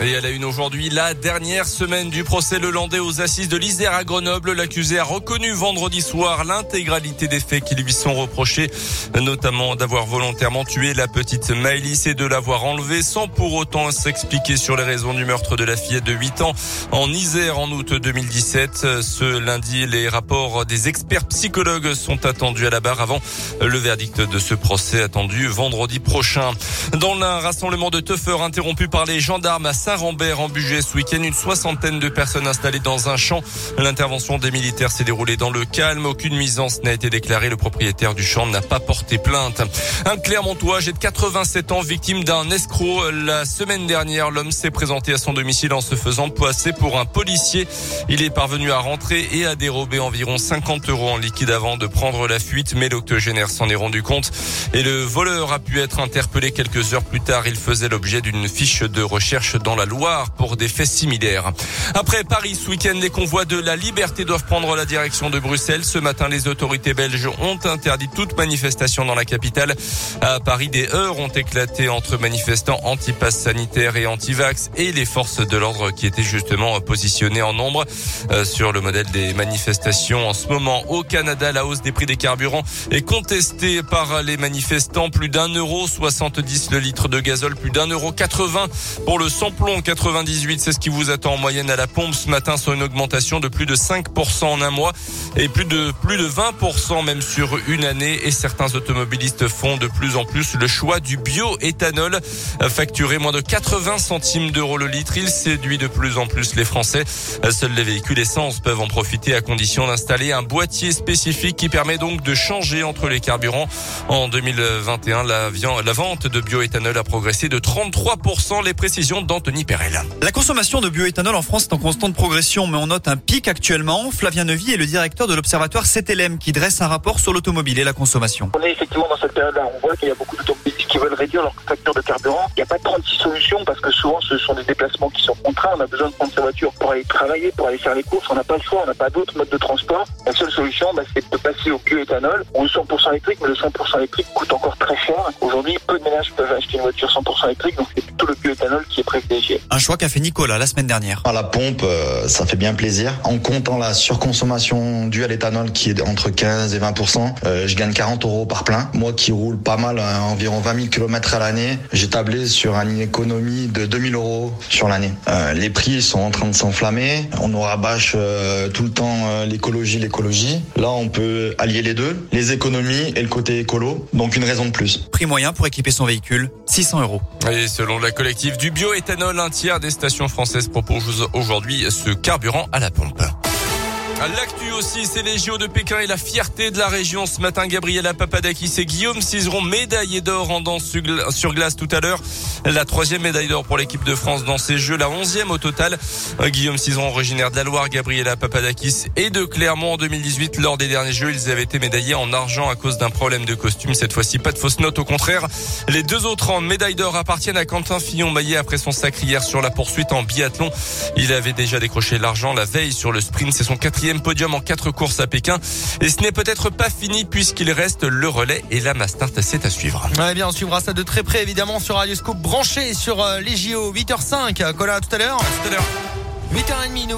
Et à la une aujourd'hui, la dernière semaine du procès Le Landais aux assises de l'Isère à Grenoble. L'accusé a reconnu vendredi soir l'intégralité des faits qui lui sont reprochés, notamment d'avoir volontairement tué la petite Maëlys et de l'avoir enlevée sans pour autant s'expliquer sur les raisons du meurtre de la fillette de 8 ans en Isère en août 2017. Ce lundi, les rapports des experts psychologues sont attendus à la barre avant le verdict de ce procès attendu vendredi prochain. Dans un rassemblement de interrompu par les gendarmes à Saint-Rambert en budget ce week-end. Une soixantaine de personnes installées dans un champ. L'intervention des militaires s'est déroulée dans le calme. Aucune nuisance n'a été déclarée. Le propriétaire du champ n'a pas porté plainte. Un Clermontois âgé de 87 ans, victime d'un escroc. La semaine dernière, l'homme s'est présenté à son domicile en se faisant poisser pour un policier. Il est parvenu à rentrer et à dérober environ 50 euros en liquide avant de prendre la fuite, mais l'octogénaire s'en est rendu compte et le voleur a pu être interpellé quelques heures plus tard. Il faisait l'objet d'une fiche de recherche dans la Loire pour des faits similaires. Après Paris ce week-end, les convois de la liberté doivent prendre la direction de Bruxelles. Ce matin, les autorités belges ont interdit toute manifestation dans la capitale. À Paris, des heures ont éclaté entre manifestants anti-pass sanitaire et anti-vax et les forces de l'ordre qui étaient justement positionnées en nombre euh, sur le modèle des manifestations en ce moment. Au Canada, la hausse des prix des carburants est contestée par les manifestants. Plus d'un euro 70 le litre de gazole, plus d'un euro 80 pour le samplon 98, c'est ce qui vous attend en moyenne à la pompe ce matin sur une augmentation de plus de 5% en un mois et plus de plus de 20% même sur une année et certains automobilistes font de plus en plus le choix du bioéthanol facturé moins de 80 centimes d'euros le litre. Il séduit de plus en plus les Français. Seuls les véhicules essence peuvent en profiter à condition d'installer un boîtier spécifique qui permet donc de changer entre les carburants. En 2021, la, la vente de bioéthanol a progressé de 33%. Les précisions d'Anthony la consommation de bioéthanol en France est en constante progression, mais on note un pic actuellement. Flavien Nevy est le directeur de l'observatoire CTLM qui dresse un rapport sur l'automobile et la consommation. On est effectivement dans cette période-là. On voit qu'il y a beaucoup d'automobilistes qui veulent réduire leur facture de carburant. Il n'y a pas 36 solutions parce que souvent ce sont des déplacements qui sont contraints. On a besoin de prendre sa voiture pour aller travailler, pour aller faire les courses. On n'a pas le choix, on n'a pas d'autre mode de transport. La seule solution, bah, c'est de passer au bioéthanol ou au 100% électrique, mais le 100% électrique coûte encore très cher. Aujourd'hui, peu de ménages peuvent acheter une voiture 100% électrique, donc c'est plutôt le bioéthanol qui est privilégié. Un choix qu'a fait Nicolas la semaine dernière. À la pompe, euh, ça fait bien plaisir. En comptant la surconsommation due à l'éthanol qui est entre 15 et 20% euh, je gagne 40 euros par plein. Moi qui roule pas mal, hein, environ 20 000 km à l'année, j'ai tablé sur une économie de 2000 euros sur l'année. Euh, les prix sont en train de s'enflammer. On nous rabâche tout le temps l'écologie, l'écologie. Là, on peut allier les deux, les économies et le côté écolo. Donc une raison de plus. Prix moyen pour équiper son véhicule, 600 euros. Et selon la collective du bioéthanol, un tiers des stations françaises proposent aujourd'hui ce carburant à la pompe. L'actu aussi, c'est les JO de Pékin et la fierté de la région. Ce matin, Gabriela Papadakis et Guillaume Cizeron, médaillés d'or en danse sur glace tout à l'heure. La troisième médaille d'or pour l'équipe de France dans ces Jeux, la onzième au total. Guillaume Cizeron, originaire de la Loire, Gabriela Papadakis et de Clermont en 2018. Lors des derniers Jeux, ils avaient été médaillés en argent à cause d'un problème de costume. Cette fois-ci, pas de fausse note, au contraire. Les deux autres en médaille d'or appartiennent à Quentin Fillon-Maillet après son sacre hier sur la poursuite en biathlon. Il avait déjà décroché l'argent la veille sur le sprint. C'est son quatrième podium en quatre courses à Pékin. Et ce n'est peut-être pas fini puisqu'il reste le relais et la Mastart, c'est à suivre. Ouais, bien, on suivra ça de très près évidemment sur Radio Scoop branché sur euh, les JO 8h05. Colin, à tout à l'heure. À tout à l'heure. 8h30.